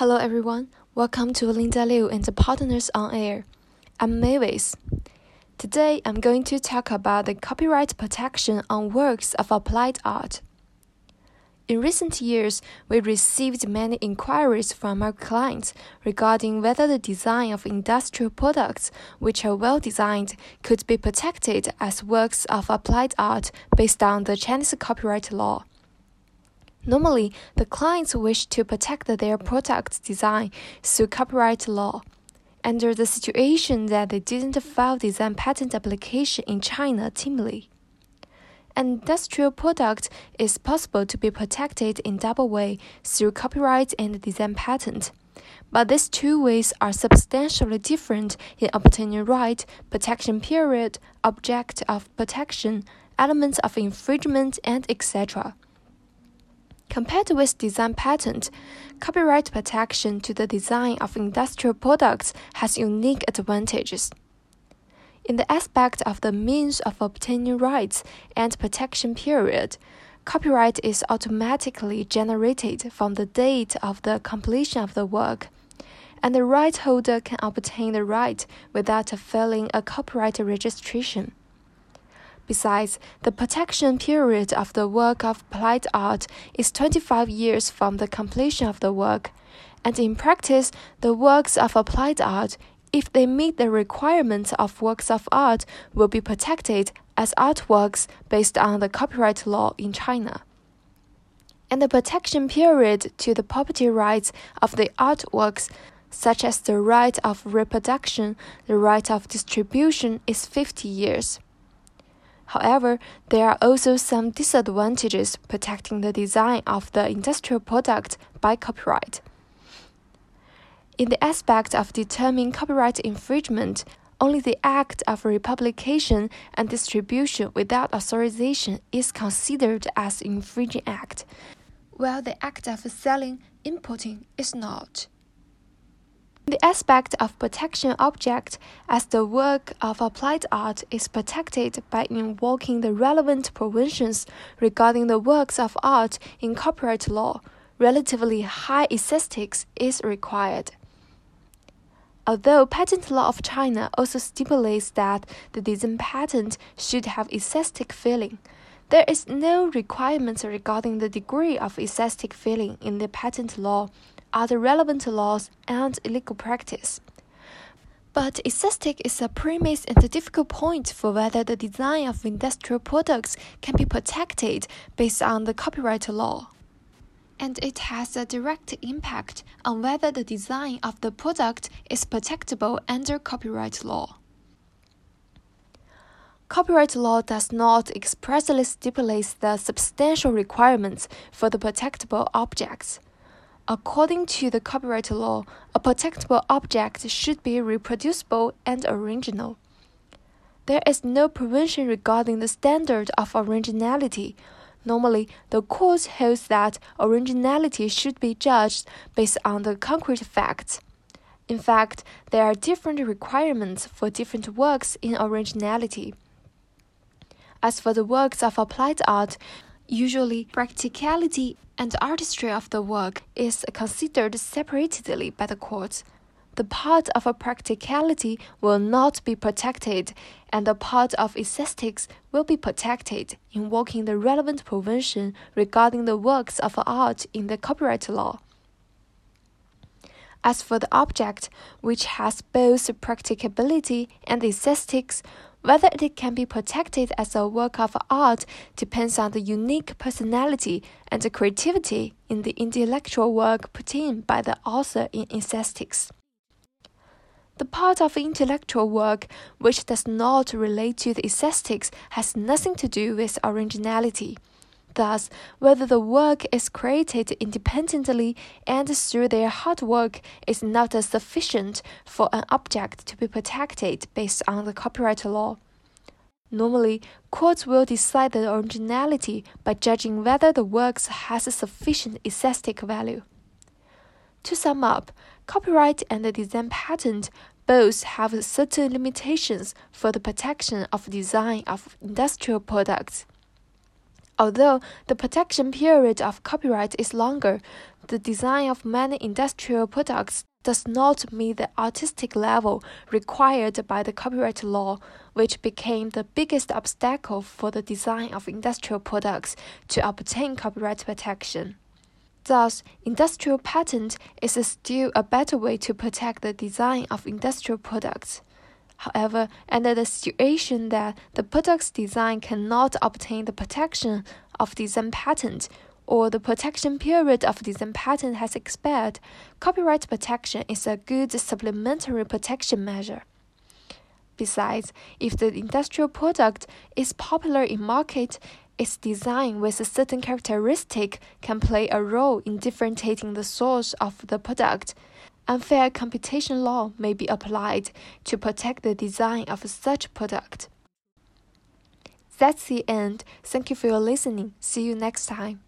Hello everyone, welcome to Linda Liu and the Partners on Air. I'm Mavis. Today I'm going to talk about the copyright protection on works of applied art. In recent years, we received many inquiries from our clients regarding whether the design of industrial products, which are well designed, could be protected as works of applied art based on the Chinese copyright law. Normally, the clients wish to protect their product design through copyright law. Under the situation that they didn't file design patent application in China timely. An industrial product is possible to be protected in double way through copyright and design patent. But these two ways are substantially different in obtaining right, protection period, object of protection, elements of infringement, and etc. Compared with design patent, copyright protection to the design of industrial products has unique advantages. In the aspect of the means of obtaining rights and protection period, copyright is automatically generated from the date of the completion of the work, and the right holder can obtain the right without filing a copyright registration. Besides, the protection period of the work of applied art is 25 years from the completion of the work, and in practice, the works of applied art, if they meet the requirements of works of art, will be protected as artworks based on the copyright law in China. And the protection period to the property rights of the artworks such as the right of reproduction, the right of distribution, is 50 years. However, there are also some disadvantages protecting the design of the industrial product by copyright. In the aspect of determining copyright infringement, only the act of republication and distribution without authorization is considered as infringing act, while the act of selling, importing is not. The aspect of protection object as the work of applied art is protected by invoking the relevant provisions regarding the works of art in copyright law. Relatively high aesthetics is required. Although patent law of China also stipulates that the design patent should have aesthetic feeling, there is no requirement regarding the degree of aesthetic feeling in the patent law other relevant laws, and legal practice. But aesthetic is a premise and a difficult point for whether the design of industrial products can be protected based on the copyright law. And it has a direct impact on whether the design of the product is protectable under copyright law. Copyright law does not expressly stipulate the substantial requirements for the protectable objects. According to the copyright law, a protectable object should be reproducible and original. There is no provision regarding the standard of originality. Normally, the court holds that originality should be judged based on the concrete facts. In fact, there are different requirements for different works in originality. As for the works of applied art, usually practicality and artistry of the work is considered separately by the court. The part of a practicality will not be protected, and the part of aesthetics will be protected, invoking the relevant provision regarding the works of art in the copyright law. As for the object, which has both practicability and aesthetics, whether it can be protected as a work of art depends on the unique personality and the creativity in the intellectual work put in by the author in aesthetics. The part of intellectual work which does not relate to the aesthetics has nothing to do with originality. Thus, whether the work is created independently and through their hard work is not sufficient for an object to be protected based on the copyright law. Normally, courts will decide the originality by judging whether the works has a sufficient aesthetic value. To sum up, copyright and the design patent both have certain limitations for the protection of design of industrial products. Although the protection period of copyright is longer, the design of many industrial products does not meet the artistic level required by the copyright law, which became the biggest obstacle for the design of industrial products to obtain copyright protection. Thus, industrial patent is still a better way to protect the design of industrial products. However, under the situation that the product's design cannot obtain the protection of design patent, or the protection period of design patent has expired, copyright protection is a good supplementary protection measure. Besides, if the industrial product is popular in market, its design with a certain characteristic can play a role in differentiating the source of the product unfair competition law may be applied to protect the design of such product. That's the end. Thank you for your listening. See you next time.